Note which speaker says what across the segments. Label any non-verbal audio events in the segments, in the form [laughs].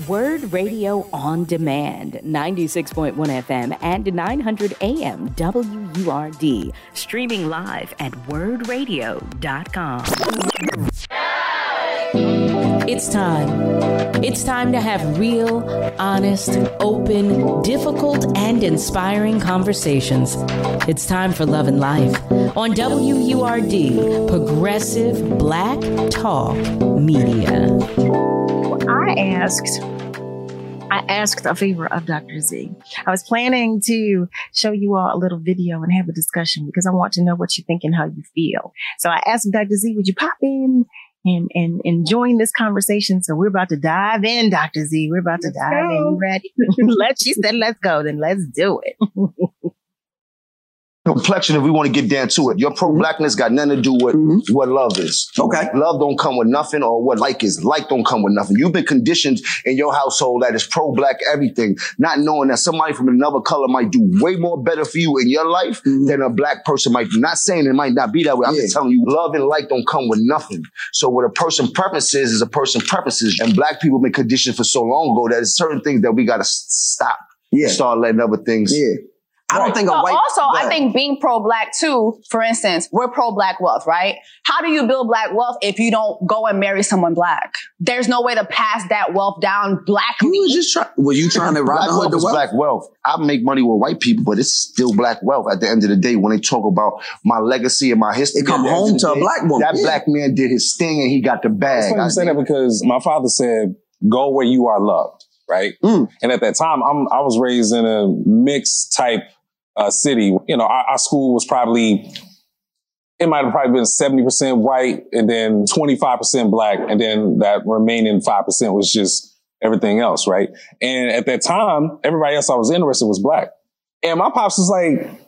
Speaker 1: WURD Radio on Demand, 96.1 FM and 900 AM WURD. Streaming live at wurdradio.com. It's time. It's time to have real, honest, open, difficult, and inspiring conversations. It's time for Love and Life on WURD, Progressive Black Talk Media.
Speaker 2: I asked I asked a favor of Dr. Z. I was planning to show you all a little video and have a discussion because I want to know what you think and how you feel. So I asked Dr. Z, would you pop in and, and, and join this conversation? So we're about to dive in, Dr. Z. We're about to let's dive go. in. You ready? [laughs] Let you said, let's go. Then let's do it. [laughs]
Speaker 3: complexion if we want to get down to it. Your pro blackness got nothing to do with mm-hmm. what love is.
Speaker 4: Okay.
Speaker 3: Love don't come with nothing or what like is. Like don't come with nothing. You've been conditioned in your household that is pro black everything, not knowing that somebody from another color might do way more better for you in your life mm-hmm. than a black person might do. Not saying it might not be that way. I'm yeah. just telling you, love and like don't come with nothing. So what a person preference is, a person preferences. And black people been conditioned for so long ago that there's certain things that we got to stop. Yeah. Start letting other things.
Speaker 4: Yeah I don't think a white.
Speaker 5: Also, I think being pro-black too. For instance, we're pro-black wealth, right? How do you build black wealth if you don't go and marry someone black? There's no way to pass that wealth down black.
Speaker 4: You were just trying. Were you trying to rob
Speaker 3: black
Speaker 4: the
Speaker 3: wealth? Black wealth. I make money with white people, but it's still black wealth. At the end of the day, when they talk about my legacy and my history,
Speaker 4: it come home to day, a black woman.
Speaker 3: That
Speaker 4: yeah.
Speaker 3: black man did his thing and he got the bag.
Speaker 6: I'm saying that because my father said, "Go where you are loved." Right. Mm. And at that time, I'm, I was raised in a mixed type uh, city. You know, our, our, school was probably, it might have probably been 70% white and then 25% black. And then that remaining 5% was just everything else, right? And at that time, everybody else I was interested was black. And my pops was like,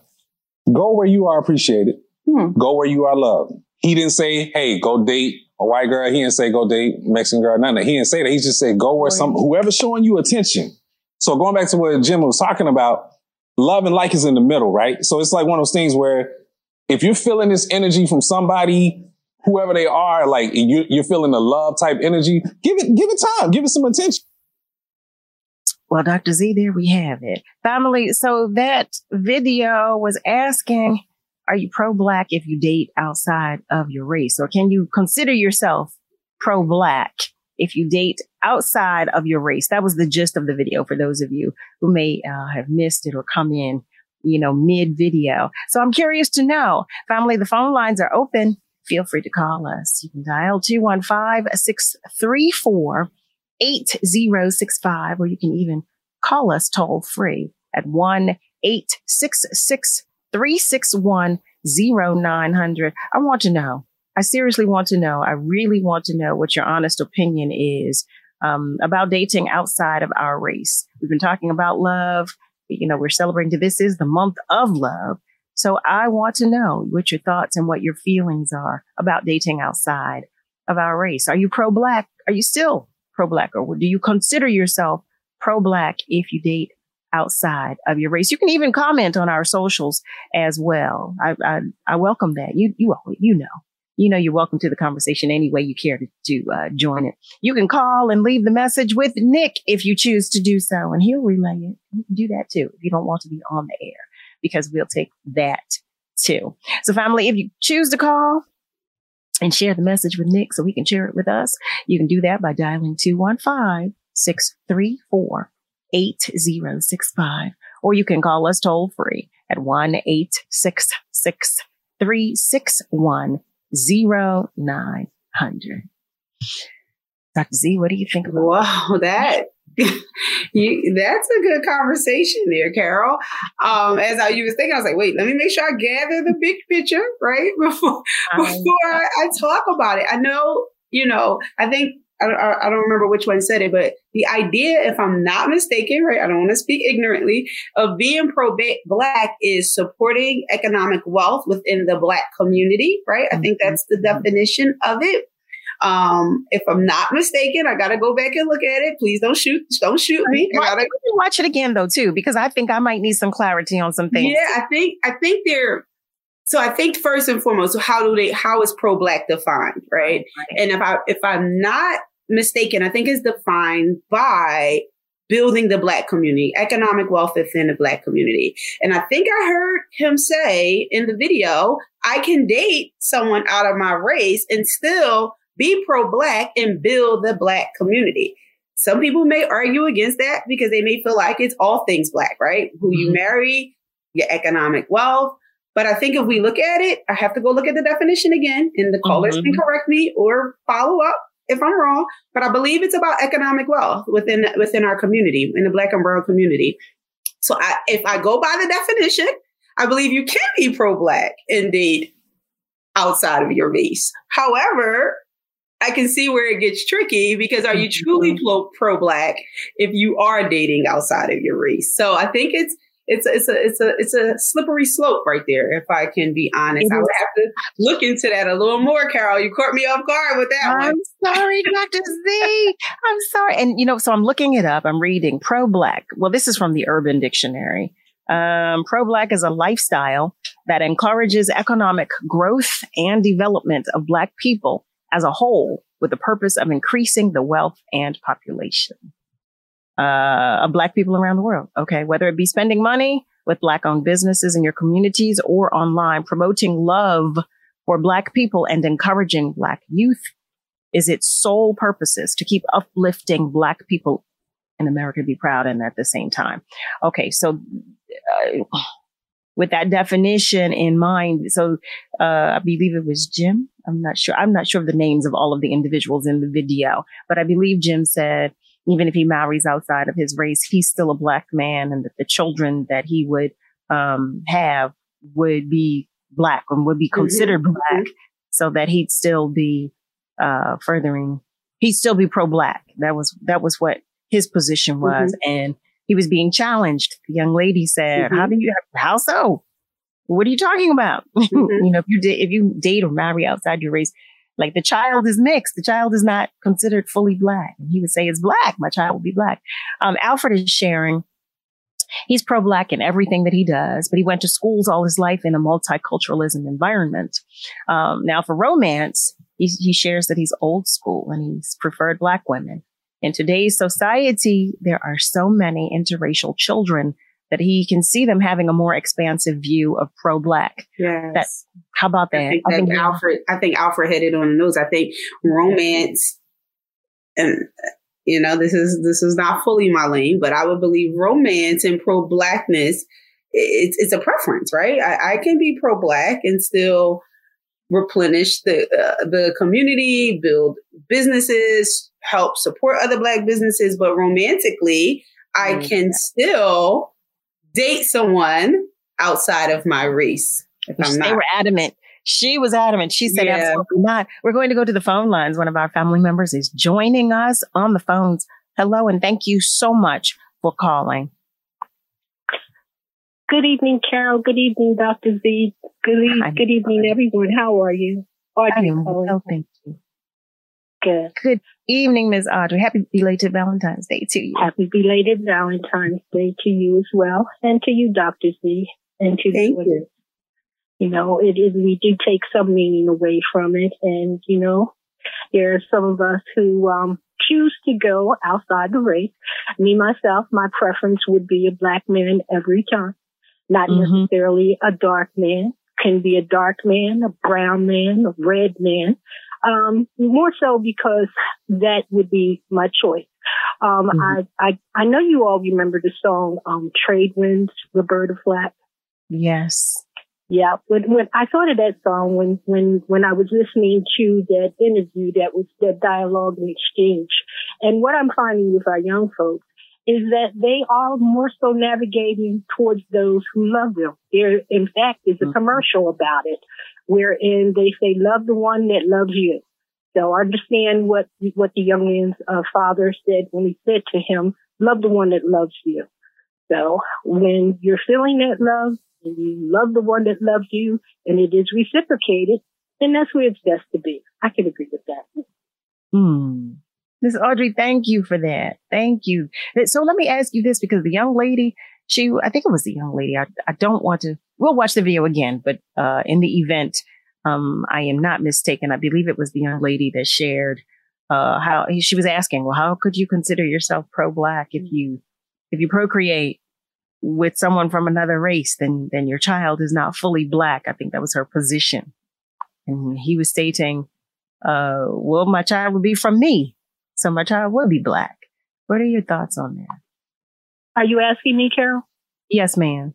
Speaker 6: go where you are appreciated. Hmm. Go where you are loved. He didn't say, hey, go date a white girl. He didn't say go date Mexican girl. None of that. He didn't say that. He just said go where some, whoever's showing you attention. So going back to what Jim was talking about, love and like is in the middle, right? So it's like one of those things where if you're feeling this energy from somebody, whoever they are, like you, you're feeling the love type energy, give it, give it time, give it some attention.
Speaker 2: Well, Dr. Z, there we have it. Family, so that video was asking, are you pro-black if you date outside of your race? Or can you consider yourself pro-black if you date outside of your race. That was the gist of the video for those of you who may uh, have missed it or come in, you know, mid video. So I'm curious to know. Family, the phone lines are open. Feel free to call us. You can dial 215-634-8065 or you can even call us toll free at 1-866-361-0900. I want to know I seriously want to know. I really want to know what your honest opinion is um, about dating outside of our race. We've been talking about love. You know, we're celebrating. This is the month of love. So I want to know what your thoughts and what your feelings are about dating outside of our race. Are you pro-black? Are you still pro-black or do you consider yourself pro-black if you date outside of your race? You can even comment on our socials as well. I, I, I welcome that. You, you, you know, you know you're welcome to the conversation any way you care to, to uh, join it. You can call and leave the message with Nick if you choose to do so, and he'll relay it. You can do that too if you don't want to be on the air, because we'll take that too. So, family, if you choose to call and share the message with Nick so he can share it with us, you can do that by dialing 215 634 8065, or you can call us toll free at 1 866 361 zero nine hundred. Dr. Z, what do you think?
Speaker 7: wow, that [laughs] you, that's a good conversation there, Carol. Um, as I, you was thinking, I was like, wait, let me make sure I gather the big picture, right? Before, [laughs] before I, I talk about it. I know, you know, I think I don't, I don't remember which one said it, but the idea, if I'm not mistaken, right, I don't want to speak ignorantly, of being pro black is supporting economic wealth within the black community, right? I think that's the mm-hmm. definition of it. Um, if I'm not mistaken, I gotta go back and look at it. Please don't shoot, don't shoot me. I
Speaker 2: gotta watch it again though too, because I think I might need some clarity on some things.
Speaker 7: Yeah, I think I think they're so I think first and foremost, how do they how is pro black defined, right? right? And if I if I'm not mistaken, I think is defined by building the black community, economic wealth within the black community. And I think I heard him say in the video, I can date someone out of my race and still be pro black and build the black community. Some people may argue against that because they may feel like it's all things black, right? Who you mm-hmm. marry, your economic wealth. But I think if we look at it, I have to go look at the definition again, and the callers mm-hmm. can correct me or follow up if I'm wrong. But I believe it's about economic wealth within within our community, in the Black and Brown community. So I, if I go by the definition, I believe you can be pro-black indeed outside of your race. However, I can see where it gets tricky because are you truly mm-hmm. pro black if you are dating outside of your race? So I think it's it's it's a it's a it's a slippery slope right there. If I can be honest, I would have to look into that a little more. Carol, you caught me off guard with that
Speaker 2: I'm
Speaker 7: one.
Speaker 2: sorry, Doctor Z. I'm sorry, and you know, so I'm looking it up. I'm reading pro black. Well, this is from the Urban Dictionary. Um, pro black is a lifestyle that encourages economic growth and development of black people as a whole with the purpose of increasing the wealth and population uh, of Black people around the world. Okay. Whether it be spending money with Black owned businesses in your communities or online, promoting love for Black people and encouraging Black youth is its sole purposes to keep uplifting Black people in America to be proud and at the same time. Okay. So, uh, with that definition in mind. So, uh, I believe it was Jim. I'm not sure. I'm not sure of the names of all of the individuals in the video, but I believe Jim said, even if he marries outside of his race, he's still a black man and that the children that he would, um, have would be black and would be mm-hmm. considered mm-hmm. black so that he'd still be, uh, furthering, he'd still be pro black. That was, that was what his position was. Mm-hmm. And he was being challenged. The young lady said, mm-hmm. how do you, how so? What are you talking about? [laughs] Mm-hmm. you know, if you did, if you date or marry outside your race, like the child is mixed. The child is not considered fully black. And he would say it's black. My child will be black. Um, Alfred is sharing. He's pro-black in everything that he does, but he went to schools all his life in a multiculturalism environment. Um, now for romance, he, he shares that he's old school and he's preferred black women. In today's society, there are so many interracial children that he can see them having a more expansive view of pro black.
Speaker 7: Yes.
Speaker 2: That, how about that?
Speaker 7: I think, I think Alfred, I think Alfred hit it on the nose. I think romance and you know, this is this is not fully my lane, but I would believe romance and pro blackness it's it's a preference, right? I, I can be pro black and still replenish the uh, the community, build businesses, help support other black businesses, but romantically, I mm-hmm. can still date someone outside of my race.
Speaker 2: If I'm they not. were adamant. She was adamant. She said, yeah. absolutely not. We're going to go to the phone lines. One of our family members is joining us on the phones. Hello, and thank you so much for calling.
Speaker 8: Good evening, Carol. Good evening, Dr. Z. Good, e- good evening, everyone. How are you?
Speaker 2: Audrey well, thank you.
Speaker 8: Good.
Speaker 2: Good evening, Ms. Audrey. Happy belated Valentine's Day to you.
Speaker 8: Happy belated Valentine's Day to you as well, and to you, Dr. Z, and to
Speaker 7: Thank you.
Speaker 8: You know, it is, we do take some meaning away from it. And, you know, there are some of us who, um, choose to go outside the race. Me, myself, my preference would be a black man every time, not mm-hmm. necessarily a dark man. Can be a dark man, a brown man, a red man. Um, more so because that would be my choice. Um, mm-hmm. I, I, I know you all remember the song, um, Trade Winds, Roberta Flack.
Speaker 2: Yes.
Speaker 8: Yeah, when, when I thought of that song when when when I was listening to that interview, that was that dialogue and exchange, and what I'm finding with our young folks is that they are more so navigating towards those who love them. There, in fact, is a mm-hmm. commercial about it, wherein they say, "Love the one that loves you." So I understand what what the young man's uh, father said when he said to him, "Love the one that loves you." So when you're feeling that love, and you love the one that loves you and it is reciprocated, then that's where it's best to be. I can agree with that.
Speaker 2: Hmm. Miss Audrey, thank you for that. Thank you. So let me ask you this because the young lady, she, I think it was the young lady. I, I don't want to, we'll watch the video again, but, uh, in the event, um, I am not mistaken. I believe it was the young lady that shared, uh, how she was asking, well, how could you consider yourself pro-black if you if you procreate with someone from another race, then then your child is not fully black. I think that was her position, and he was stating, uh, well, my child would be from me, so my child would be black. What are your thoughts on that?
Speaker 8: Are you asking me, Carol?
Speaker 2: Yes, ma'am.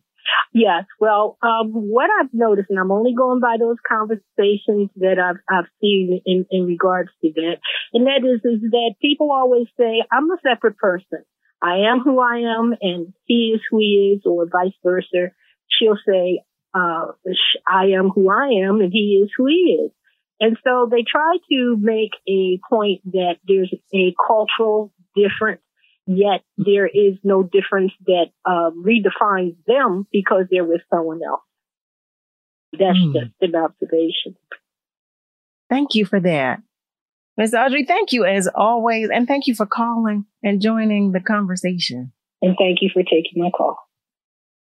Speaker 8: Yes. Well, um, what I've noticed, and I'm only going by those conversations that I've, I've seen in, in regards to that, and that is, is that people always say, I'm a separate person. I am who I am and he is who he is or vice versa. She'll say, uh, I am who I am and he is who he is. And so they try to make a point that there's a cultural difference, yet there is no difference that uh, redefines them because they're with someone else. That's mm. just an observation.
Speaker 2: Thank you for that. Ms. Audrey, thank you as always, and thank you for calling and joining the conversation.
Speaker 8: And thank you for taking my call.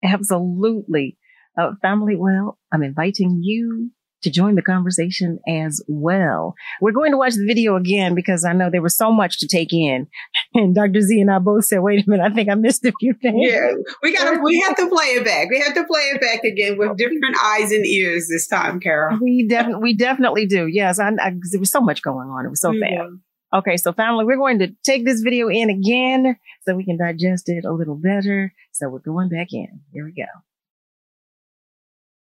Speaker 2: Absolutely. Uh, family, well, I'm inviting you to join the conversation as well. We're going to watch the video again because I know there was so much to take in. [laughs] And Dr. Z and I both said, wait a minute, I think I missed a few things.
Speaker 7: Yeah, we got to, we have to play it back. We have to play it back again with different eyes and ears this time, Carol.
Speaker 2: We definitely, we definitely do. Yes. I, I, there was so much going on. It was so mm-hmm. fast. Okay. So family, we're going to take this video in again so we can digest it a little better. So we're going back in. Here we go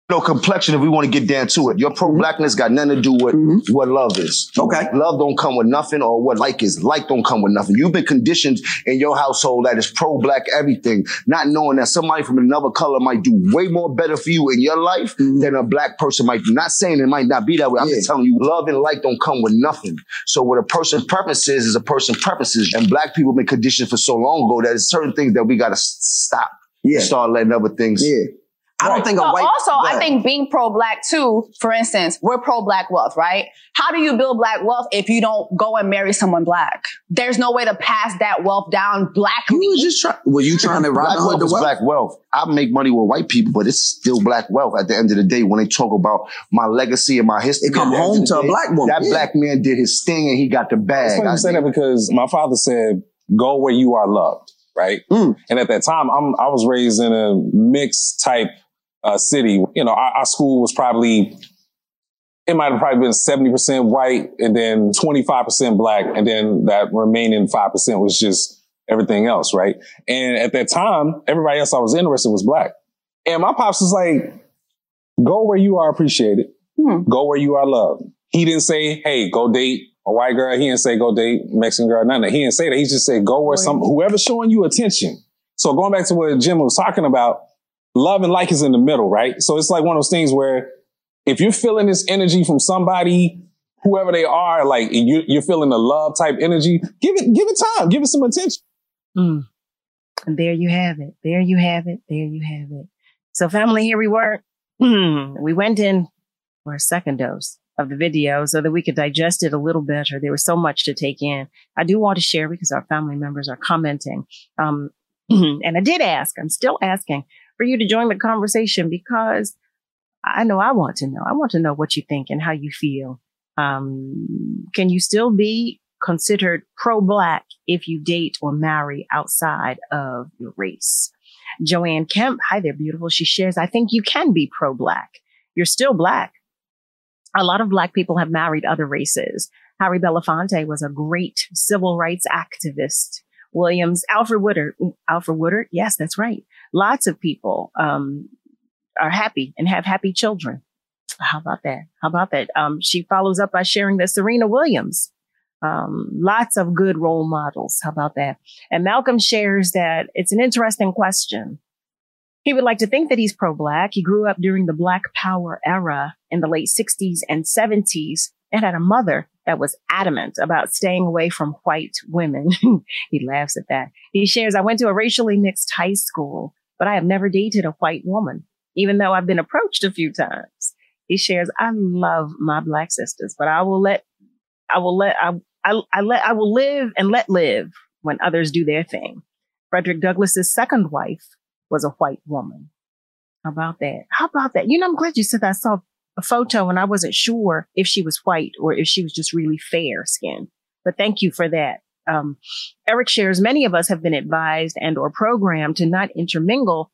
Speaker 3: no complexion if we want to get down to it. Your pro-blackness got nothing to do with mm-hmm. what love is.
Speaker 4: Okay.
Speaker 3: Love don't come with nothing or what like is. Like don't come with nothing. You've been conditioned in your household that is pro-black everything, not knowing that somebody from another color might do way more better for you in your life mm-hmm. than a black person might do. Not saying it might not be that way. I'm yeah. just telling you, love and like don't come with nothing. So what a person's preference is, is a person's preferences. And black people been conditioned for so long ago that there's certain things that we got to stop. Yeah. Start letting other things.
Speaker 4: Yeah I don't think
Speaker 5: a
Speaker 4: white.
Speaker 5: Also, I think being pro-black too. For instance, we're pro-black wealth, right? How do you build black wealth if you don't go and marry someone black? There's no way to pass that wealth down black.
Speaker 4: You was just trying. Were you trying to [laughs]
Speaker 3: black wealth
Speaker 4: the
Speaker 3: wealth? Black wealth. I make money with white people, but it's still black wealth. At the end of the day, when they talk about my legacy and my history,
Speaker 4: it come home to
Speaker 3: a
Speaker 4: black woman.
Speaker 3: That
Speaker 4: yeah.
Speaker 3: black man did his thing and he got the bag.
Speaker 6: I say that because my father said, "Go where you are loved." Right. Mm. And at that time, I'm I was raised in a mixed type uh, city. You know, our, our, school was probably, it might have probably been 70% white and then 25% black. And then that remaining 5% was just everything else, right? And at that time, everybody else I was interested was black. And my pops was like, go where you are appreciated. Hmm. Go where you are loved. He didn't say, hey, go date a white girl. He didn't say go date Mexican girl. None of that. He didn't say that. He just said go where some, whoever's showing you attention. So going back to what Jim was talking about, love and like is in the middle, right? So it's like one of those things where if you're feeling this energy from somebody, whoever they are, like you, you're feeling the love type energy, give it, give it time, give it some attention.
Speaker 2: Mm. And there you have it. There you have it. There you have it. So family, here we were. Mm. We went in for a second dose of the video so that we could digest it a little better. There was so much to take in. I do want to share because our family members are commenting. Um, [clears throat] and I did ask, I'm still asking, for you to join the conversation because I know I want to know. I want to know what you think and how you feel. Um, can you still be considered pro-black if you date or marry outside of your race? Joanne Kemp, hi there, beautiful. She shares, I think you can be pro-black. You're still black. A lot of black people have married other races. Harry Belafonte was a great civil rights activist. Williams, Alfred Woodard, Alfre Woodard, yes, that's right lots of people um, are happy and have happy children. How about that? How about that? Um, she follows up by sharing that Serena Williams, um, lots of good role models. How about that? And Malcolm shares that it's an interesting question. He would like to think that he's pro-black. He grew up during the Black Power era in the late 60s and 70s and had a mother that was adamant about staying away from white women. [laughs] he laughs at that. He shares, I went to a racially mixed high school, but I have never dated a white woman, even though I've been approached a few times. He shares, I love my black sisters, but I will let, I will let, I, I, I let, I will live and let live when others do their thing. Frederick Douglass's second wife was a white woman. How about that? How about that? You know, I'm glad you said that. I saw a photo and I wasn't sure if she was white or if she was just really fair skinned. but thank you for that. Um, Eric shares many of us have been advised and or programmed to not intermingle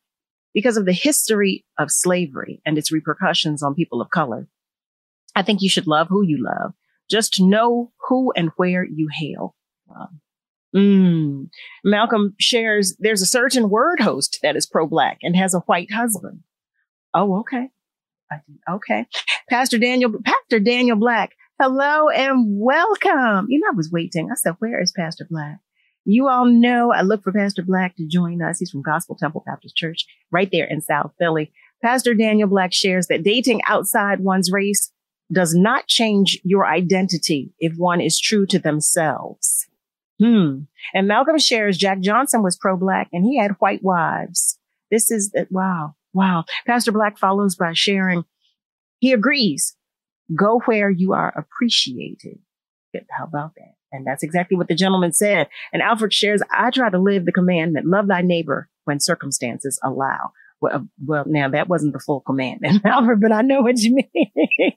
Speaker 2: because of the history of slavery and its repercussions on people of color. I think you should love who you love. Just know who and where you hail. Mm. Malcolm shares there's a certain WURD host that is pro black and has a white husband. Oh, okay. Okay. Pastor Daniel, Pastor Daniel Black, hello and welcome. You know, I was waiting. I said, where is Pastor Black? You all know I look for Pastor Black to join us. He's from Gospel Temple Baptist Church right there in South Philly. Pastor Daniel Black shares that dating outside one's race does not change your identity if one is true to themselves. Hmm. And Malcolm shares Jack Johnson was pro-black and he had white wives. This is that. Wow. Wow. Pastor Black follows by sharing. He agrees. Go where you are appreciated. How about that? And that's exactly what the gentleman said. And Alfred shares, I try to live the commandment, love thy neighbor when circumstances allow. Well, well, now that wasn't the full commandment, [laughs] Alfred, but I know what you mean. [laughs]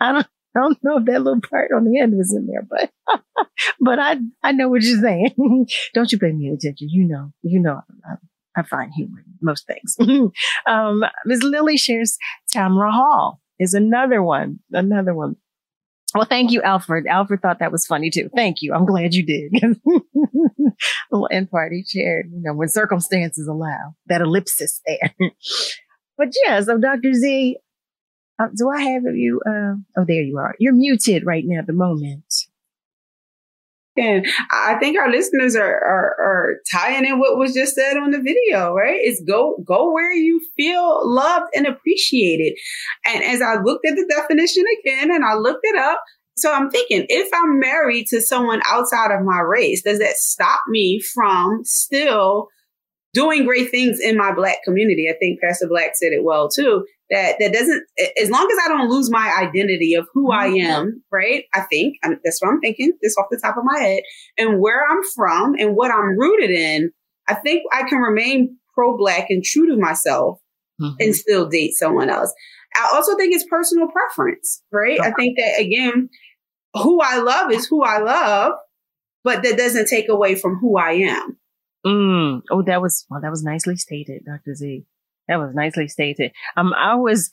Speaker 2: I don't, I don't know if that little part on the end was in there, but, [laughs] but I, I know what you're saying. don't you pay me attention. You know, you know, I, I find humor in most things. um, Ms. Lily shares Tamron Hall is another one, another one. Well, thank you, Alfred. Alfred thought that was funny too. Thank you. I'm glad you did. [laughs] little end party shared, you know, when circumstances allow that ellipsis there. [laughs] but yeah, so Dr. Z, uh, do I have you? Uh, oh, there you are. You're muted right now at the moment.
Speaker 7: And I think our listeners are, are, are tying in what was just said on the video, right? It's go go where you feel loved and appreciated. And as I looked at the definition again and I looked it up, so I'm thinking, if I'm married to someone outside of my race, does that stop me from still doing great things in my black community? I think Pastor Black said it well too that that doesn't as long as I don't lose my identity of who I mm-hmm. am, right? I think I that's what I'm thinking, this off the top of my head, and where I'm from and what I'm rooted in. I think I can remain pro black and true to myself mm-hmm. and still date someone else. I also think it's personal preference, right? Okay. I think that again, who I love is who I love, but that doesn't take away from who I am.
Speaker 2: Mm. Oh, that was well, that was nicely stated, Dr. Z. That was nicely stated. Um, I was,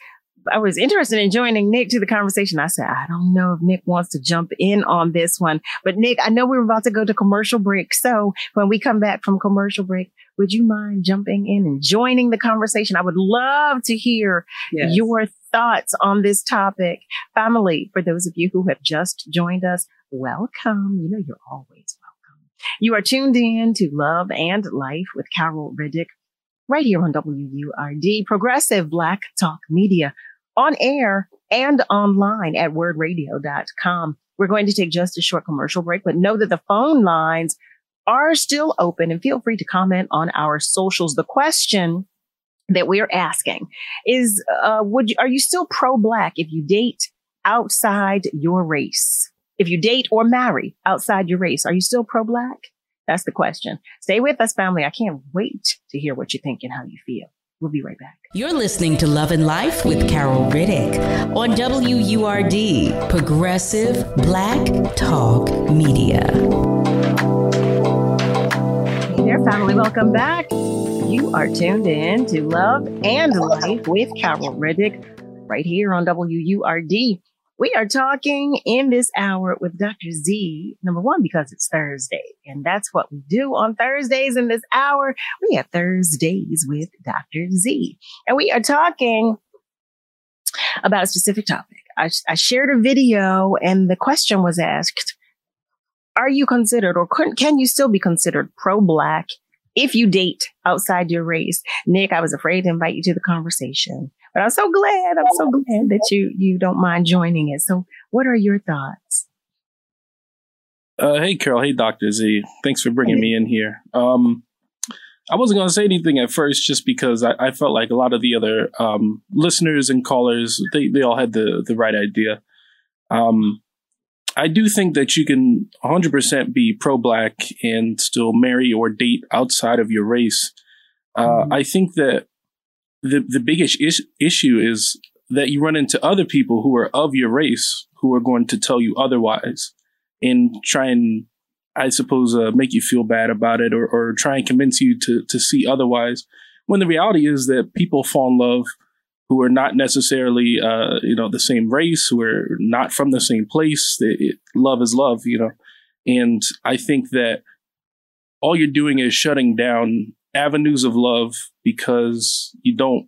Speaker 2: I was interested in joining Nick to the conversation. I said, I don't know if Nick wants to jump in on this one, but Nick, I know we were about to go to commercial break. So when we come back from commercial break, would you mind jumping in and joining the conversation? I would love to hear yes. your thoughts on this topic. Family, for those of you who have just joined us, welcome. You know, you're always welcome. You are tuned in to Love and Life with Carol Riddick right here on WURD, Progressive Black Talk Media, on air and online at wurdradio.com. We're going to take just a short commercial break, but know that the phone lines are still open and feel free to comment on our socials. The question that we're asking is, uh, would you, are you still pro black if you date outside your race? If you date or marry outside your race, are you still pro black? That's the question. Stay with us, family. I can't wait to hear what you think and how you feel. We'll be right back.
Speaker 1: You're listening to Love and Life with Carol Riddick on WURD, Progressive Black Talk Media.
Speaker 2: Hey there, family. Welcome back. You are tuned in to Love and Life with Carol Riddick right here on WURD. We are talking in this hour with Dr. Z, number one, because it's Thursday. And that's what we do on Thursdays in this hour. We have Thursdays with Dr. Z. And we are talking about a specific topic. I, I shared a video and the question was asked, are you considered or can you still be considered pro-black if you date outside your race? Nick, I was afraid to invite you to the conversation but I'm so glad. I'm so glad that you you don't mind joining it. So, what are your thoughts?
Speaker 9: Uh, hey, Carol. Hey, Doctor Z. Thanks for bringing hey. me in here. Um, I wasn't going to say anything at first, just because I, I, felt like a lot of the other um, listeners and callers they they all had the the right idea. Um, I do think that you can 100% be pro black and still marry or date outside of your race. Uh, mm-hmm. I think that the the biggest is- issue is that you run into other people who are of your race who are going to tell you otherwise. and try and I suppose uh, make you feel bad about it or, or try and convince you to to see otherwise. When the reality is that people fall in love who are not necessarily uh, you know the same race, who are not from the same place. It, love is love, you know, and I think that all you're doing is shutting down avenues of love because you don't.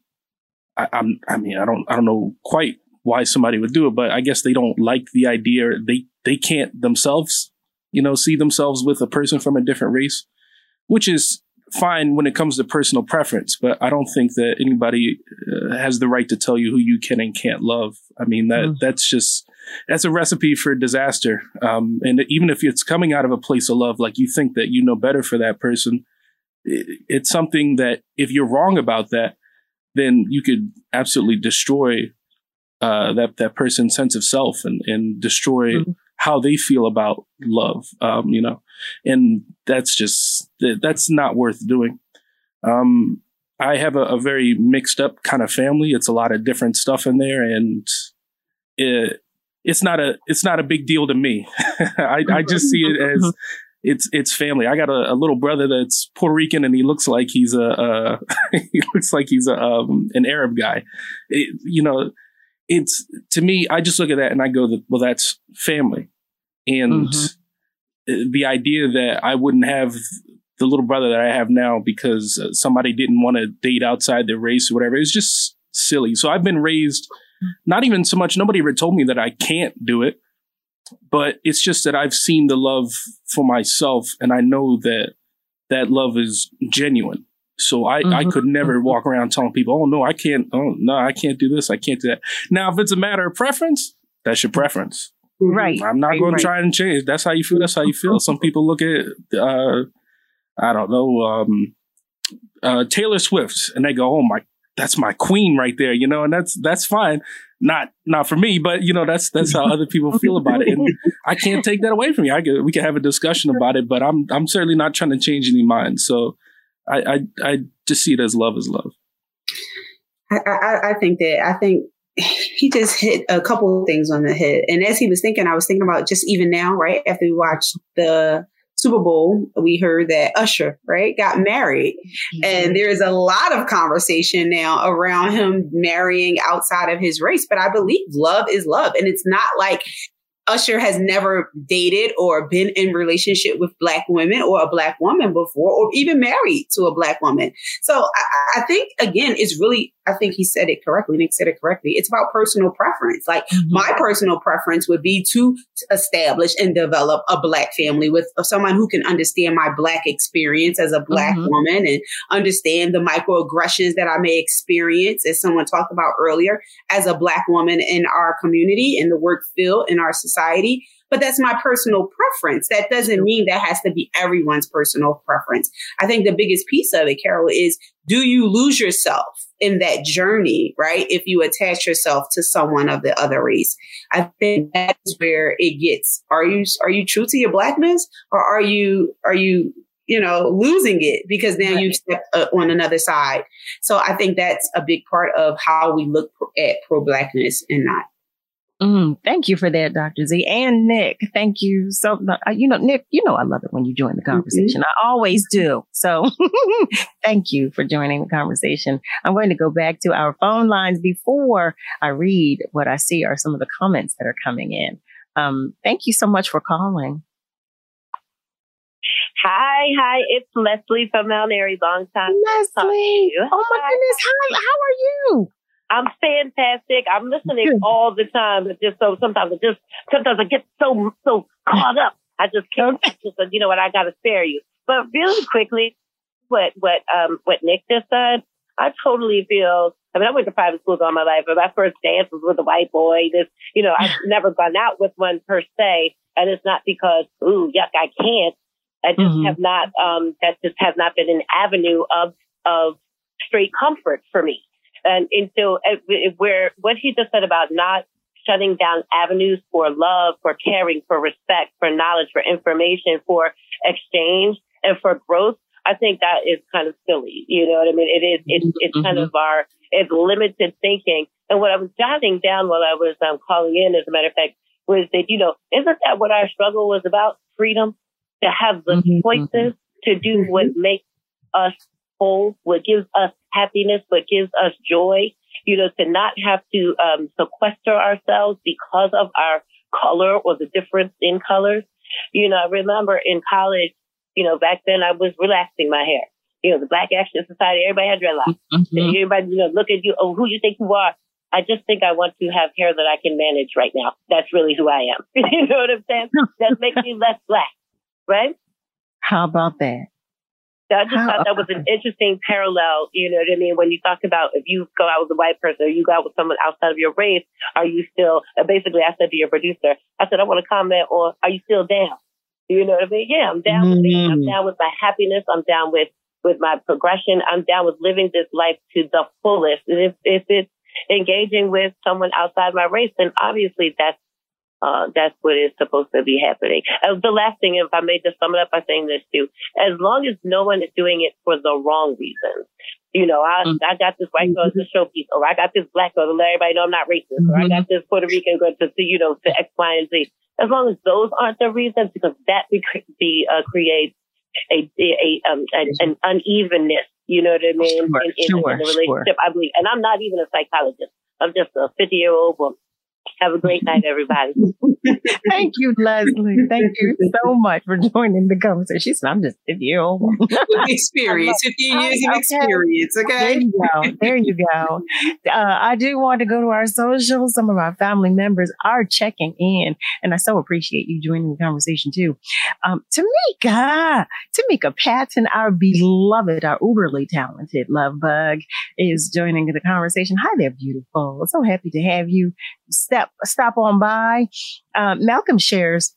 Speaker 9: I, I'm. I mean, I don't. I don't know quite why somebody would do it, but I guess they don't like the idea. They they can't themselves, you know, see themselves with a person from a different race, which is fine when it comes to personal preference, but I don't think that anybody uh, has the right to tell you who you can and can't love. I mean that mm. that's just that's a recipe for disaster. Um, and even if it's coming out of a place of love, like you think that you know better for that person, it, it's something that if you're wrong about that, then you could absolutely destroy uh, that that person's sense of self and and destroy. Mm how they feel about love, um, you know, and that's just, that's not worth doing. Um, I have a, a, very mixed up kind of family. It's a lot of different stuff in there and it, it's not a, it's not a big deal to me. [laughs] I, I just see it as, it's it's family. I got a, a, little brother that's Puerto Rican, and he looks like he's a uh, [laughs] he looks like he's a um, an Arab guy. It, you know, it's to me, I just look at that and I go, well, that's family. And mm-hmm. the idea that I wouldn't have the little brother that I have now because uh, somebody didn't want to date outside their race or whatever is just silly. So I've been raised not even so much, nobody ever told me that I can't do it, but it's just that I've seen the love for myself and I know that that love is genuine. So I, mm-hmm. I could never mm-hmm. walk around telling people, oh no, I can't, oh no, I can't do this, I can't do that. Now, if it's a matter of preference, that's your preference.
Speaker 2: Right.
Speaker 9: I'm not
Speaker 2: right,
Speaker 9: going
Speaker 2: right.
Speaker 9: to try and change. That's how you feel. That's how you feel. Some people look at, uh, I don't know, um, uh, Taylor Swift, and they go, "Oh my, that's my queen right there," you know, and that's that's fine. Not not for me, but you know, that's that's how other people feel about it, and I can't take that away from you. I could, we can have a discussion about it, but I'm I'm certainly not trying to change any minds. So I I, I just see it as love is love.
Speaker 7: I, I, I think that I think he just hit a couple of things on the head. And as he was thinking, I was thinking about just even now, right after we watched the Super Bowl, we heard that Usher, right, got married. Mm-hmm. And there is a lot of conversation now around him marrying outside of his race. But I believe love is love. And it's not like Usher has never dated or been in relationship with black women or a black woman before, or even married to a black woman. So I, I think again, it's really, I think he said it correctly. Nick said it correctly. It's about personal preference. Like mm-hmm. my personal preference would be to establish and develop a black family with someone who can understand my black experience as a black mm-hmm. woman and understand the microaggressions that I may experience, as someone talked about earlier, as a black woman in our community, in the work field, in our society society, but that's my personal preference. That doesn't mean that has to be everyone's personal preference. I think the biggest piece of it, Carol, is do you lose yourself in that journey, right? If you attach yourself to someone of the other race, I think that's where it gets. Are you are you true to your blackness, or are you are you you know losing it because now right. you step uh, on another side? So I think that's a big part of how we look at pro blackness and not.
Speaker 2: Mm, thank you for that, Dr. Z and Nick. Thank you so much. Uh, you know, Nick, you know, I love it when you join the mm-hmm. conversation. Mm-hmm. I always do. So [laughs] thank you for joining the conversation. I'm going to go back to our phone lines before I read what I see are some of the comments that are coming in. Um, thank you so much for calling.
Speaker 10: Hi, hi, it's Leslie from Mount Airy. Long time.
Speaker 2: Leslie. Oh my hi. goodness. Hi, how are you?
Speaker 10: I'm fantastic. I'm listening all the time. But just so sometimes I just sometimes I get so so caught up. I just can't. Just you know what? I got to spare you. But really quickly, what what um what Nick just said, I totally feel. I mean, I went to private schools all my life, but my first dance was with a white boy. This, you know, I've never gone out with one per se, and it's not because ooh yuck, I can't. I just mm-hmm. have not. Um, that just has not been an avenue of of straight comfort for me. And, and so where what he just said about not shutting down avenues for love, for caring, for respect, for knowledge, for information, for exchange and for growth, I think that is kind of silly. You know what I mean? It is, it's, it's mm-hmm. kind of our, it's limited thinking. And what I was jotting down while I was um, calling in, as a matter of fact, was that, you know, isn't that what our struggle was about? Freedom to have the
Speaker 2: Mhm,
Speaker 10: choices to do what makes us whole, what gives us happiness, but gives us joy, you know, to not have to um, sequester ourselves because of our color or the difference in colors. You know, I remember in college, you know, back then I was relaxing my hair. You know, the Black Action Society, everybody had dreadlocks.
Speaker 2: Mhm.
Speaker 10: Everybody, you know, look at you. Oh, who you think you are? I just think I want to have hair that I can manage right now. That's really who I am. [laughs] you know what I'm saying? That makes me less black, right?
Speaker 2: How about that?
Speaker 10: So I just
Speaker 2: How-
Speaker 10: thought that was an interesting parallel. You know what I mean? When you talk about if you go out with a white person or you go out with someone outside of your race, are you still, uh, basically I said to your producer, I said, I want to comment on, are you still down? You know what I mean? Yeah, I'm down with it. I'm
Speaker 2: Mhm.
Speaker 10: down with my happiness. I'm down with, with my progression. I'm down with living this life to the fullest. And if, if it's engaging with someone outside my race, then obviously that's uh, that's what is supposed to be happening. Uh, the last thing, if I may just sum it up by saying this too, as long as no one is doing it for the wrong reasons, you know, I
Speaker 2: Mm.
Speaker 10: I got this white girl to a showpiece, or I got this black girl to let everybody know I'm not racist, or I got this Puerto Rican girl to, to you know to X, Y, and Z. As long as those aren't the reasons, because that be, be uh, creates a a, um, an, an unevenness. You know what I mean?
Speaker 2: Sure,
Speaker 10: in, in,
Speaker 2: sure,
Speaker 10: in the
Speaker 2: sure.
Speaker 10: relationship, I believe, and I'm not even a psychologist. I'm just a 50 year old woman. Have a great night, everybody. [laughs]
Speaker 2: Thank you, Leslie. Thank you so much for joining the conversation. She said, I'm just 50 year old.
Speaker 7: With experience, 15 years of
Speaker 2: Okay.
Speaker 7: experience,
Speaker 2: There you go. There you go. Uh, I do want to go to our socials. Some of our family members are checking in, and I so appreciate you joining the conversation too. Um, Tamika, Tamika Patton, our beloved, our uberly talented love bug, is joining the conversation. Hi there, beautiful. So happy to have you. Step, stop on by. Uh, Malcolm shares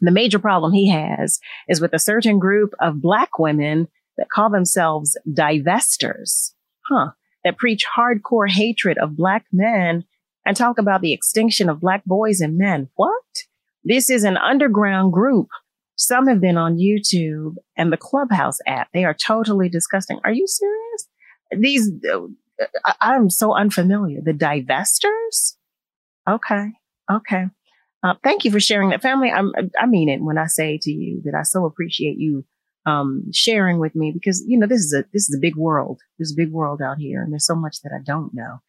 Speaker 2: the major problem he has is with a certain group of black women that call themselves divestors, huh? That preach hardcore hatred of black men and talk about the extinction of black boys and men. What? This is an underground group. Some have been on YouTube and the Clubhouse app. They are totally disgusting. Are you serious? These, uh, I- I'm so unfamiliar. The divestors? Okay. Okay. Uh, thank you for sharing that family. I'm, I mean it when I say to you that I so appreciate you um, sharing with me because you know this is a this is a big world. There's a big world out here, and there's so much that I don't know.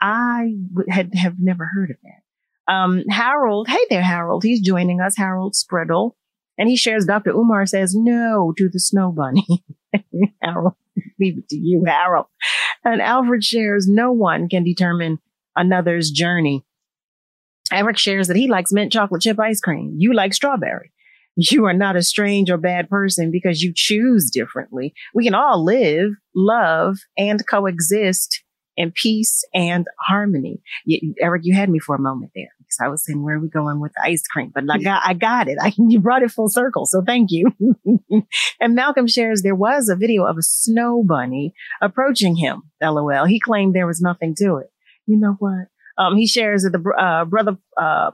Speaker 2: I had have never heard of that. Um, Harold, hey there, Harold. He's joining us, Harold Spriddle, and he shares. Dr. Umar says no to the snow bunny. [laughs] Harold, leave it to you, Harold. And Alfred shares. No one can determine another's journey. Eric shares that he likes mint chocolate chip ice cream. You like strawberry. You are not a strange or bad person because you choose differently. We can all live, love, and coexist in peace and harmony. You, Eric, you had me for a moment there because I was saying, where are we going with ice cream? But I got, I got it. I, you brought it full circle. So thank you. [laughs] and Malcolm shares there was a video of a snow bunny approaching him. LOL. He claimed there was nothing to it. You know what? Um, he shares that the uh, brother, uh,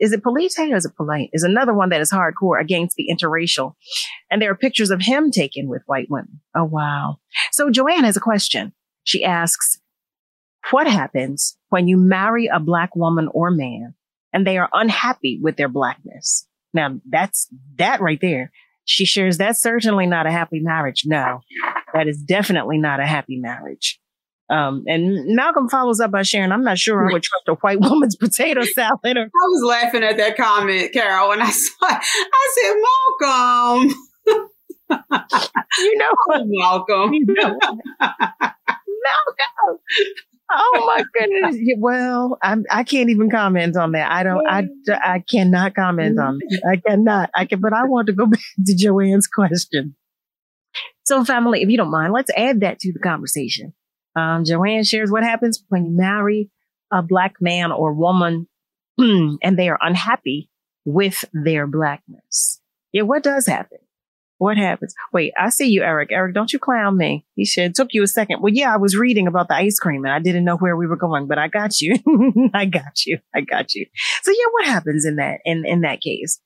Speaker 2: is it Polite or is it Polite? Is another one that is hardcore against the interracial. And there are pictures of him taken with white women. Oh, wow. So Joanne has a question. She asks, what happens when you marry a black woman or man and they are unhappy with their blackness? Now that's that right there. She shares that's certainly not a happy marriage. No, that is definitely not a happy marriage. Um, and Malcolm follows up by sharing, I'm not sure I would trust a white woman's [laughs] potato salad or
Speaker 7: I was laughing at that comment, Carol, when I saw it. I said, Malcolm.
Speaker 2: you know
Speaker 7: Oh, Malcolm.
Speaker 2: You know Malcolm. Oh my goodness. Well, I'm, I can't even comment on that. I don't, I, I cannot comment on that. I cannot. I can, but I want to go [laughs] back to Joanne's question. So family, if you don't mind, let's add that to the conversation. Um, Joanne shares what happens when you marry a black man or woman [clears throat] and they are unhappy with their blackness. Yeah, what does happen? What happens? Wait, I see you, Eric. Eric, don't you clown me. He said, took you a second. Well, yeah, I was reading about the ice cream and I didn't know where we were going, but I got you. [laughs] I got you. I got you. So yeah, what happens in that, in, in that case?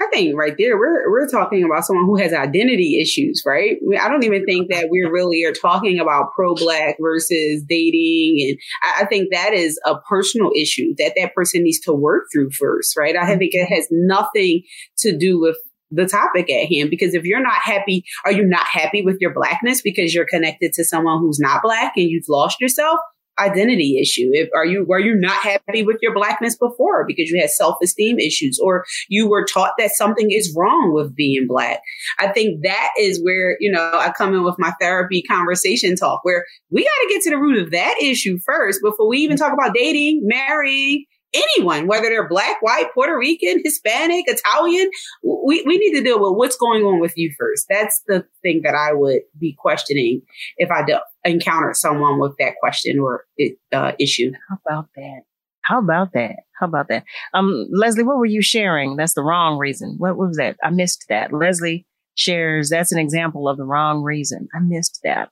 Speaker 7: I think right there we're we're talking about someone who has identity issues, right? I don't even think that we really are talking about pro black versus dating, and I, I think that is a personal issue that that person needs to work through first, right? I think it mm-hmm. has nothing to do with the topic at hand because if you're not happy, are you not happy with your blackness because you're connected to someone who's not black and you've lost yourself? Identity issue? If are you were you not happy with your blackness before because you had self-esteem issues or you were taught that something is wrong with being black? I think that is where, you know, I come in with my therapy conversation talk where we got to get to the root of that issue first before we even talk about dating, marrying, anyone, whether they're black, white, Puerto Rican, Hispanic, Italian. We, we need to deal with what's going on with you first. That's the thing that I would be questioning if I do encounter someone with that question or uh, issue.
Speaker 2: How about that? How about that? How about that? Um, Leslie, what were you sharing? That's the wrong reason. What, what was that? I missed that. Leslie shares, that's an example of the wrong reason. I missed that.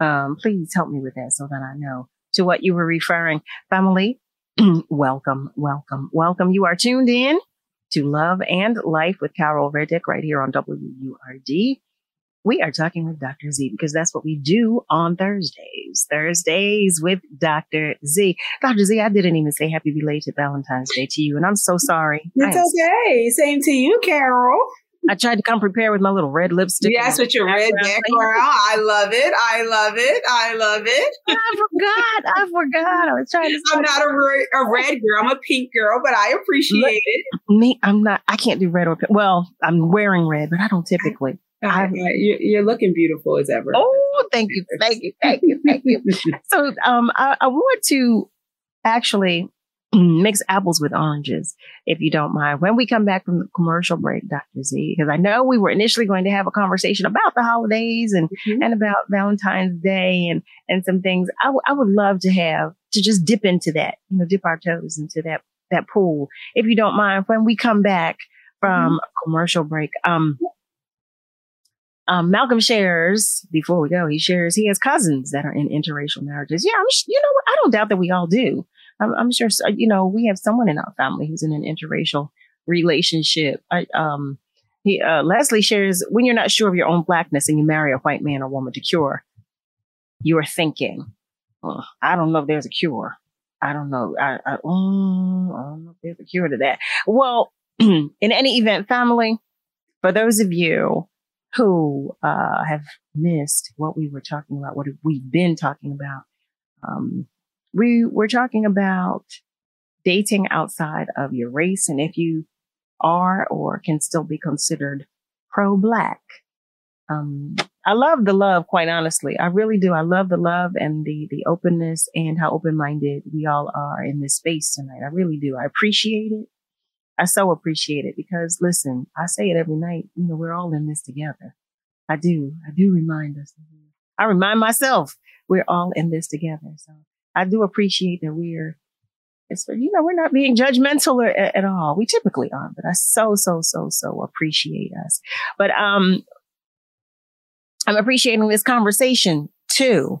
Speaker 2: Um, please help me with that so that I know to what you were referring. Family, [clears throat] welcome, welcome, welcome. You are tuned in to Love and Life with Carol Riddick right here on WURD. We are talking with Dr. Z because that's what we do on Thursdays. Thursdays with Dr. Z. Dr. Z, I didn't even say happy belated Valentine's Day to you, and I'm so sorry.
Speaker 7: It's okay. Same to you, Carol.
Speaker 2: I tried to come prepared with my little red lipstick.
Speaker 7: Yes, with your red background. I love it. I love it. I love it.
Speaker 2: I forgot. I forgot. I was trying to.
Speaker 7: I'm not a, a red girl. I'm a pink girl, but I appreciate Look, it.
Speaker 2: Me, I'm not. I can't do red or pink. Well, I'm wearing red, but I don't typically.
Speaker 7: I, you're, you're, looking beautiful as ever.
Speaker 2: Oh, thank you, thank you, thank you, thank you. [laughs] so, um, I, I want to actually mix apples with oranges, if you don't mind. When we come back from the commercial break, Dr. Z, because I know we were initially going to have a conversation about the holidays and, mm-hmm. and about Valentine's Day and, and some things. I, w- I would love to have to just dip into that, you know, dip our toes into that, that pool. If you don't mind, when we come back from mm-hmm. a commercial break, um, um, Malcolm shares before we go. He shares he has cousins that are in interracial marriages. Yeah, I'm, you know, I don't doubt that we all do. I'm, I'm sure, you know, we have someone in our family who's in an interracial relationship. I, um, he, uh, Leslie shares when you're not sure of your own blackness and you marry a white man or woman to cure, you are thinking, I don't know if there's a cure. I don't know. I, I, oh, I don't know if there's a cure to that. Well, [clears throat] in any event, family, for those of you who uh, have missed what we were talking about, what we've been talking about, um, we were talking about dating outside of your race and if you are or can still be considered pro black. Um, I love the love, quite honestly. I really do. I love the love and the, the openness and how open minded we all are in this space tonight. I really do. I appreciate it. I so appreciate it because listen, I say it every night. You know, we're all in this together. I do. I do remind us. I remind myself we're all in this together. So I do appreciate that we're, it's, you know, we're not being judgmental or, at, at all. We typically aren't, but I so, so, so, so appreciate us. But, um, I'm appreciating this conversation too.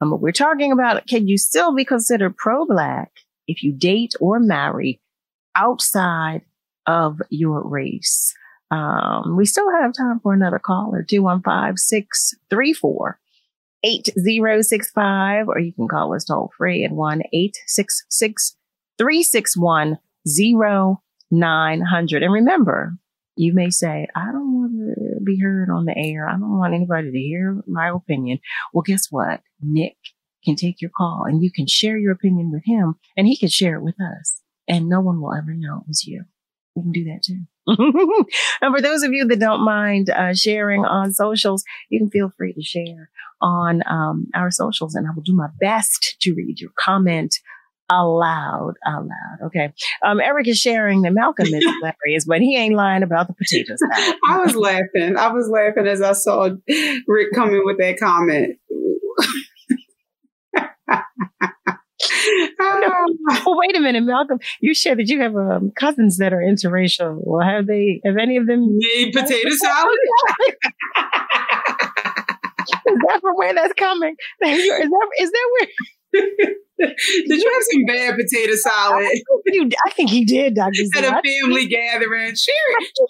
Speaker 2: Um, but we're talking about, can you still be considered pro-black if you date or marry outside of your race? Um, we still have time for another caller, 215 634 8065, or you can call us toll free at 1 866 361 0900. And remember, you may say, I don't want to be heard on the air. I don't want anybody to hear my opinion. Well, guess what? Nick can take your call and you can share your opinion with him and he can share it with us. And no one will ever know it was you. We can do that too. [laughs] and for those of you that don't mind uh, sharing on socials, you can feel free to share on um, our socials, and I will do my best to read your comment aloud, aloud. Okay. Um, Eric is sharing that Malcolm is [laughs] hilarious, but he ain't lying about the potatoes. [laughs]
Speaker 7: I was laughing. I was laughing as I saw Rick coming with that comment. [laughs]
Speaker 2: no. Well, wait a minute, Malcolm. You shared that you have um, cousins that are interracial. Well, have they? Have any of them
Speaker 7: made potato salad? [laughs]
Speaker 2: is that from where that's coming? Is that is that where? [laughs]
Speaker 7: Did you have some bad potato salad?
Speaker 2: you, I think he did, Dr.
Speaker 7: At a family gathering. Share,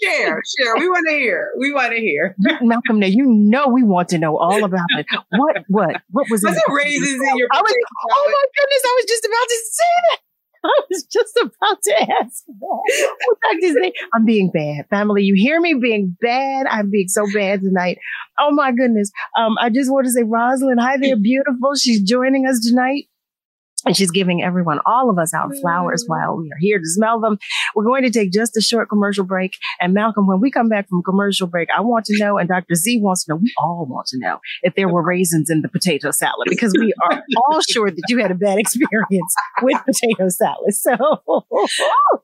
Speaker 7: share, share. We want to hear. We want to hear.
Speaker 2: Malcolm, now you know we want to know all about it. What, what, what was, it?
Speaker 7: was
Speaker 2: it?
Speaker 7: it raisins in your
Speaker 2: I was, Oh my goodness, I was just about to say that. [laughs] I was just about to ask that. Z, I'm being bad. Family, you hear me being bad? I'm being so bad tonight. Oh my goodness. Um, I just want to say, Rosalind, hi there, beautiful. She's joining us tonight. And she's giving everyone, all of us, our flowers while we are here to smell them. We're going to take just a short commercial break. And Malcolm, when we come back from commercial break, I want to know, and Dr. Z wants to know, we all want to know if there were raisins in the potato salad because we are [laughs] all sure that you had a bad experience with potato salad. So, oh,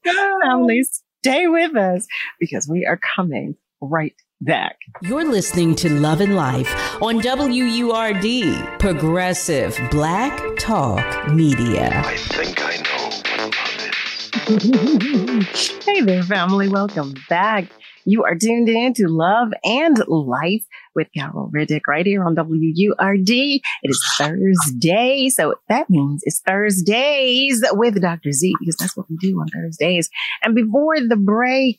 Speaker 2: [laughs] families, stay with us because we are coming right back.
Speaker 1: You're listening to Love and Life on WURD, Progressive Black Talk Media.
Speaker 11: I think I know what love is.
Speaker 2: hey there, family. Welcome back. You are tuned in to Love and Life with Carol Riddick right here on WURD. It is Thursday, so that means it's Thursdays with Dr. Z because that's what we do on Thursdays. And before the break,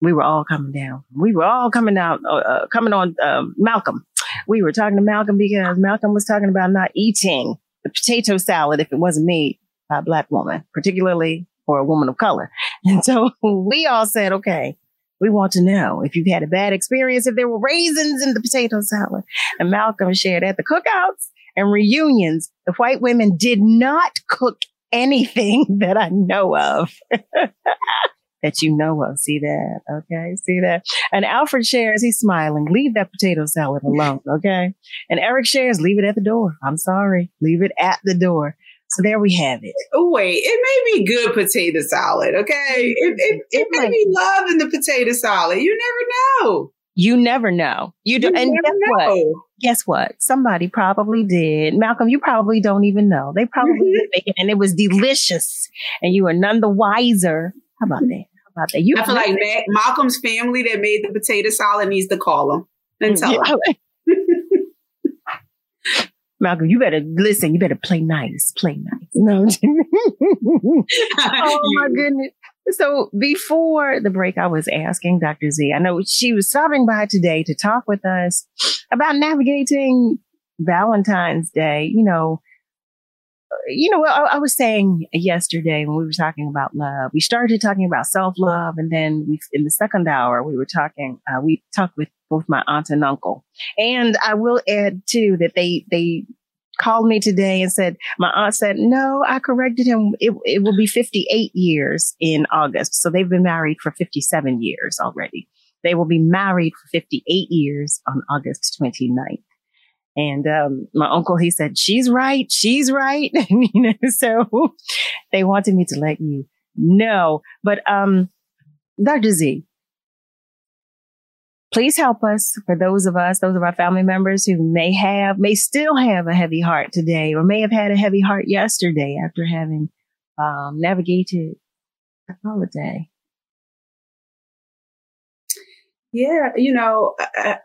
Speaker 2: we were all coming down. We were all coming out, uh, uh, coming on um, Malcolm. We were talking to Malcolm because Malcolm was talking about not eating the potato salad if it wasn't made by a black woman, particularly for a woman of color. [laughs] And so we all said, okay, we want to know if you've had a bad experience, if there were raisins in the potato salad. And Malcolm shared at the cookouts and reunions, the white women did not cook anything [laughs] that I know of. [laughs] that you know of. See that? Okay. See that? And Alfred shares, he's smiling. Leave that potato salad alone. [laughs] Okay. And Eric shares, leave it at the door. I'm sorry. Leave it at the door. So there we have it.
Speaker 7: Oh, wait, it may be good potato salad, okay? It, it, it may be love in the potato salad. You never know.
Speaker 2: You never know. You do.
Speaker 7: You
Speaker 2: and
Speaker 7: never
Speaker 2: guess what?
Speaker 7: know.
Speaker 2: Guess what? Somebody probably did. Malcolm, you probably don't even know. They probably
Speaker 7: Mm-hmm.
Speaker 2: did make it and it was delicious and you are none the wiser. How about that? How about that? You
Speaker 7: I feel like Ma- Malcolm's family that made the potato salad needs to call him and mm, tell him. [laughs]
Speaker 2: Malcolm, you better listen. You better play nice. Play nice. No. [laughs] [laughs] oh my goodness. So before the break, I was asking Dr. Z, I know she was stopping by today to talk with us about navigating Valentine's Day. You know, you know, I, I was saying yesterday when we were talking about love, we started talking about self love, and then we, in the second hour, we were talking. Uh, we talked with both my aunt and uncle, and I will add too that they they called me today and said my aunt said no, I corrected him. It, it will be 58 years in August, so they've been married for 57 years already. They will be married for 58 years on August 29th. And um, my uncle, he said, she's right. She's right. [laughs] you know, so [laughs] they wanted me to let you know. But um, Dr. Z, please help us for those of us, those of our family members who may have, may still have a heavy heart today or may have had a heavy heart yesterday after having um, navigated a holiday.
Speaker 7: Yeah, you know, I,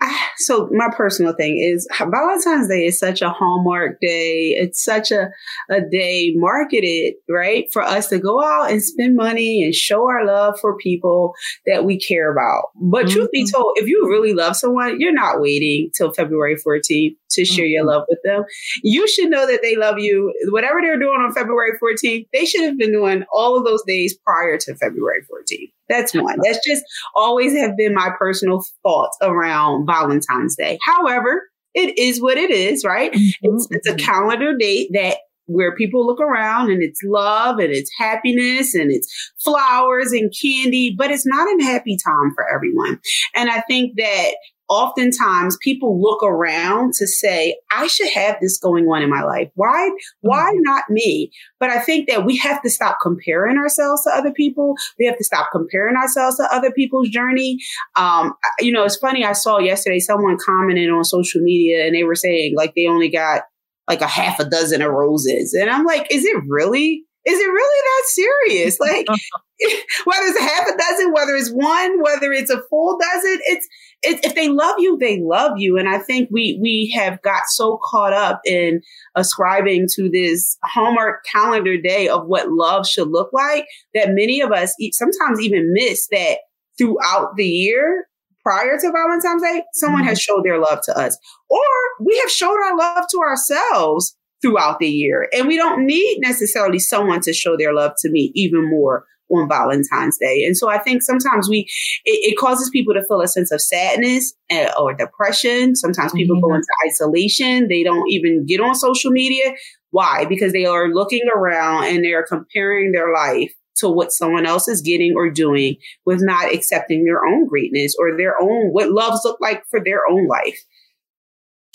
Speaker 7: [sighs] so my personal thing is Valentine's Day is such a hallmark day. It's such a, a day marketed, right, for us to go out and spend money and show our love for people that we care about. But truth be mm-hmm. told, if you really love someone, you're not waiting till February 14th to share your mm-hmm. love with them. You should know that they love you. Whatever they're doing on February 14th, they should have been doing all of those days prior to February 14th. That's one. That's just always have been my personal thoughts around Valentine's Day. However, it is what it is, right? Mm-hmm, it's, it's a mm-hmm. calendar date that where people look around and it's love and it's happiness and it's flowers and candy, but it's not a happy time for everyone. And I think that oftentimes people look around to say, I should have this going on in my life. Why, why not me? But I think that we have to stop comparing ourselves to other people. We have to stop comparing ourselves to other people's journey. Um, you know, it's funny. I saw yesterday someone commented on social media and they were saying like they only got like a half a dozen of roses. And I'm like, is it really Is it really that serious? [laughs] Like, [laughs] whether it's a half a dozen, whether it's one, whether it's a full dozen, it's, it's if they love you, they love you. And I think we we have got so caught up in ascribing to this Hallmark calendar day of what love should look like that many of us sometimes even miss that throughout the year prior to Valentine's Day, someone has mm-hmm. showed their love to us, or we have showed our love to ourselves throughout the year. And we don't need necessarily someone to show their love to me even more on Valentine's Day. And so I think sometimes we, it, it causes people to feel a sense of sadness uh, or depression. Sometimes people go into isolation. They don't even get on social media. Why? Because they are looking around and they're comparing their life to what someone else is getting or doing with not accepting their own greatness or their own, what loves look like for their own life.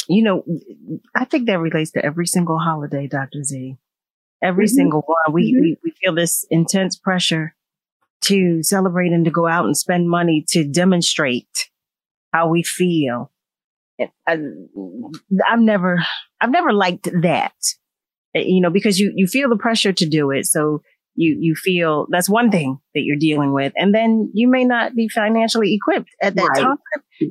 Speaker 2: You know, I think that relates to every single holiday, Dr. Z. Every mm-hmm. single one. We, mm-hmm. we, we feel this intense pressure to celebrate and to go out and spend money to demonstrate how we feel. I, I've never, I've never liked that, you know, because you, you feel the pressure to do it. So you, you feel that's one thing that you're dealing with. And then you may not be financially equipped at that
Speaker 7: Right.
Speaker 2: time.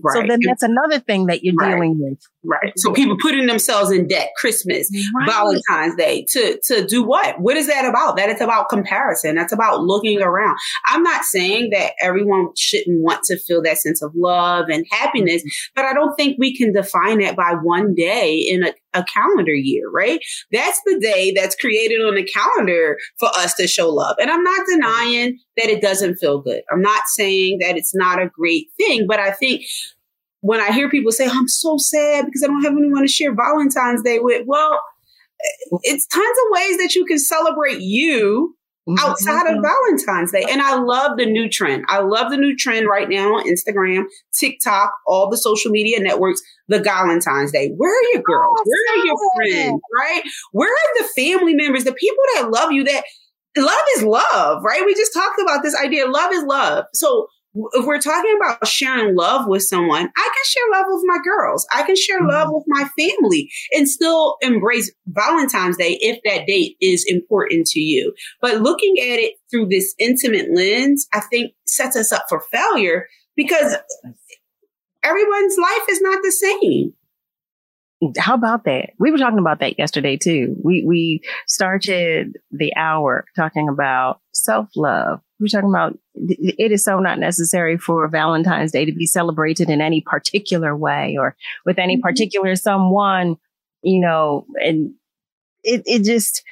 Speaker 7: Right.
Speaker 2: So then that's another thing that you're
Speaker 7: Right.
Speaker 2: dealing with.
Speaker 7: Right. So people putting themselves in debt, Christmas. Valentine's Day, to to do what? What is that about? That it's about comparison. That's about looking around. I'm not saying that everyone shouldn't want to feel that sense of love and happiness, mm-hmm. but I don't think we can define it by one day in a, a calendar year, right? That's the day that's created on the calendar for us to show love. And I'm not denying that it doesn't feel good. I'm not saying that it's not a great thing, but I think when I hear people say, I'm so sad because I don't have anyone to share Valentine's Day with, well, mm-hmm. it's tons of ways that you can celebrate you mm-hmm. outside of mm-hmm. Valentine's Day. And I love the new trend. I love the new trend right now on Instagram, TikTok, all the social media networks, the Valentine's Day. Where are your girls? Oh, Where are your friends? Right? Where are the family members, the people that love you that love is love, right? We just talked about this idea. Love is love. So if we're talking about sharing love with someone, I can share love with my girls. I can share mm-hmm. love with my family and still embrace Valentine's Day if that date is important to you. But looking at it through this intimate lens, I think sets us up for failure because everyone's life is not the same.
Speaker 2: How about that? We were talking about that yesterday too. We we started the hour talking about self love. We were talking about it is so not necessary for Valentine's Day to be celebrated in any particular way or with any mm-hmm. particular someone, you know, and it it just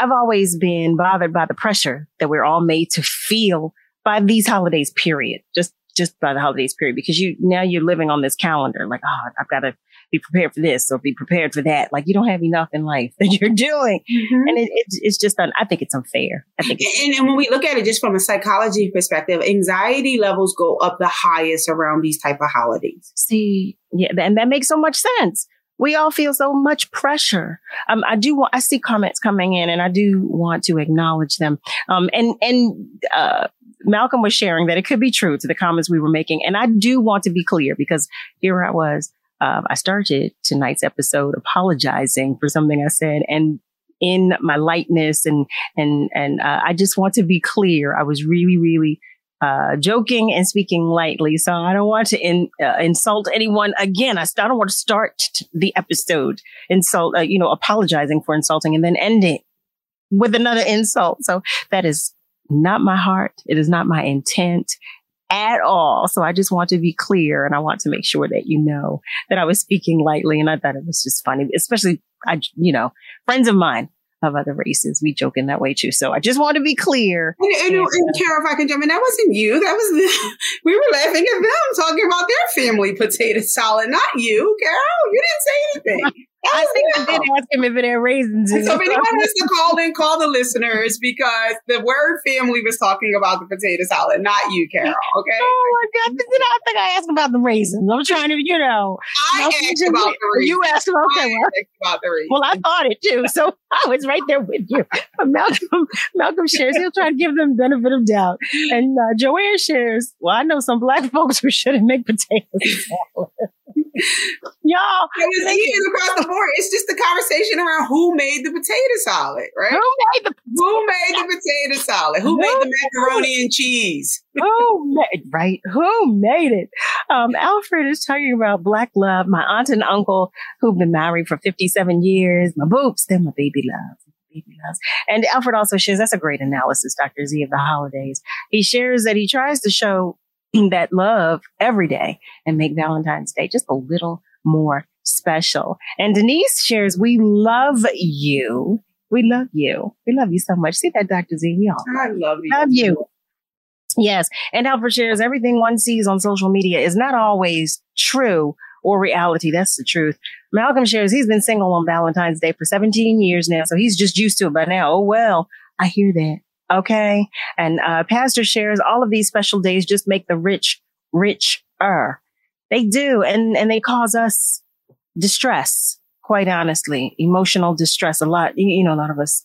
Speaker 2: I've always been bothered by the pressure that we're all made to feel by these holidays, period. Just just by the holidays, period. Because you now you're living on this calendar, like, oh, I've got to be prepared for this or be prepared for that. Like you don't have enough in life [laughs] that you're doing, and it, it's it's just un, I think it's unfair. I think
Speaker 7: And, and when we look at it just from a psychology perspective, anxiety levels go up the highest around these type of holidays.
Speaker 2: see, yeah, and that makes so much sense. We all feel so much pressure. Um, I do want, I see comments coming in and I do want to acknowledge them. Um, and, and, uh, Malcolm was sharing that it could be true to the comments we were making. And I do want to be clear because here I was, um, I started tonight's episode apologizing for something I said and in my lightness and, and, and, uh, I just want to be clear. I was really, really, uh, joking and speaking lightly. So I don't want to in, uh, insult anyone again. I, st- I don't want to start the episode insult, uh, you know, apologizing for insulting and then end it with another insult. So that is not my heart. It is not my intent at all. So I just want to be clear and I want to make sure that you know that I was speaking lightly and I thought it was just funny, especially I, you know, friends of mine of other races, we joke in that way too. So I just want to be clear.
Speaker 7: And, and,
Speaker 2: And,
Speaker 7: and Carol, if I can jump in, that wasn't you. That was [laughs] we were laughing at them talking about their family potato salad, not you, Carol. You didn't say anything.
Speaker 2: I think I did ask him if it had raisins
Speaker 7: And so if anyone wants to call in, call the listeners because the WURD family was talking about the potato salad, not you, Carol. [laughs] Okay.
Speaker 2: Oh my God! Did I think I asked about the raisins? I'm trying to, you know.
Speaker 7: I asked
Speaker 2: just-
Speaker 7: about the reason.
Speaker 2: You asked about okay, well,
Speaker 7: asked about the reason.
Speaker 2: Well, I thought it too, so [laughs] I was right there with you. But Malcolm, Malcolm shares he'll try to give them benefit of doubt, and uh, Joanne shares. Well, I know some black [laughs] folks who shouldn't make potato salad. Y'all,
Speaker 7: it was across the board. It's just the conversation around who made the potato salad, right?
Speaker 2: Who made the
Speaker 7: who made the potato salad? Who, who made the macaroni and cheese?
Speaker 2: Who made right? Who made it? Um, Alfred is talking about black love. My aunt and uncle who've been married for 57 years. My boobs, they're my baby love. And Alfred also shares, that's a great analysis, Dr. Z of the holidays. He shares that he tries to show [clears throat] that love every day and make Valentine's Day just a little more special. And Denise shares, we love you. We love you. We love you so much. See that, Dr. Z? We all
Speaker 7: I love you.
Speaker 2: Love you. Yes. And Alfred shares everything one sees on social media is not always true or reality. That's the truth. Malcolm shares he's been single on Valentine's Day for 17 years now. So he's just used to it by now. Oh, well, I hear that. Okay. And, uh, pastor shares all of these special days just make the rich richer. They do. And, and they cause us distress, quite honestly, emotional distress. A lot, you know, a lot of us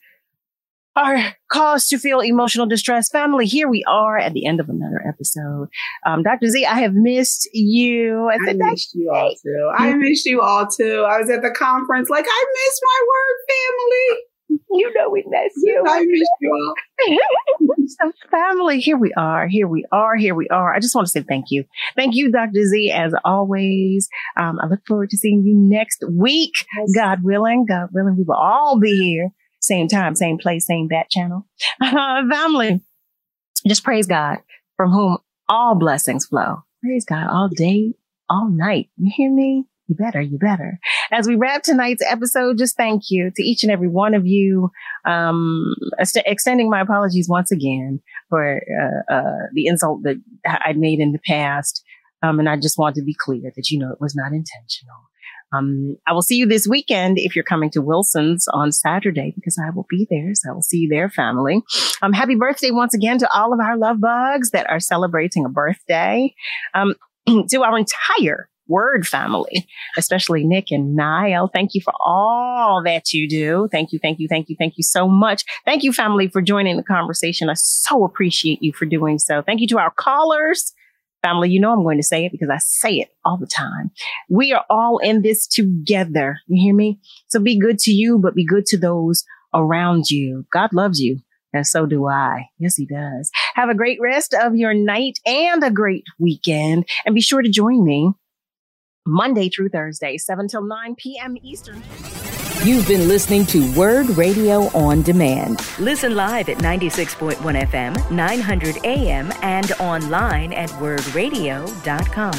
Speaker 2: are caused to feel emotional distress. Family, here we are at the end of another episode. Um, Dr. Z, I have missed you.
Speaker 7: I, I missed you all too. I missed you all too. I was at the conference, like, I miss my WURD family.
Speaker 2: You know we miss you.
Speaker 7: I miss you
Speaker 2: all. so [laughs] family, here we are. Here we are. Here we are. I just want to say thank you. Thank you, Dr. Z, as always. Um, I look forward to seeing you next week. Yes. God willing, God willing, we will all be here. Same time, same place, same bat channel. Uh, [laughs] family, just praise God from whom all blessings flow. Praise God all day, all night. You hear me? You better, you better. As we wrap tonight's episode, just thank you to each and every one of you. Um, ext- extending my apologies once again for uh, uh, the insult that I made in the past. Um, and I just want to be clear that you know it was not intentional. Um, I will see you this weekend if you're coming to Wilson's on Saturday because I will be there. So I will see you there, family. Um, happy birthday once again to all of our love bugs that are celebrating a birthday. Um, [clears throat] to our entire WURD family, especially Nick and Niall. Thank you for all that you do. Thank you, thank you, thank you, thank you so much. Thank you, family, for joining the conversation. I so appreciate you for doing so. Thank you to our callers. Family, you know I'm going to say it because I say it all the time. We are all in this together. You hear me? So be good to you, but be good to those around you. God loves you. And so do I. Yes, he does. Have a great rest of your night and a great weekend. And be sure to join me Monday through Thursday, 7 till 9 p.m. Eastern.
Speaker 1: You've been listening to WURD Radio on Demand. Listen live at 96.1 FM, 900 AM, and online at wurdradio.com.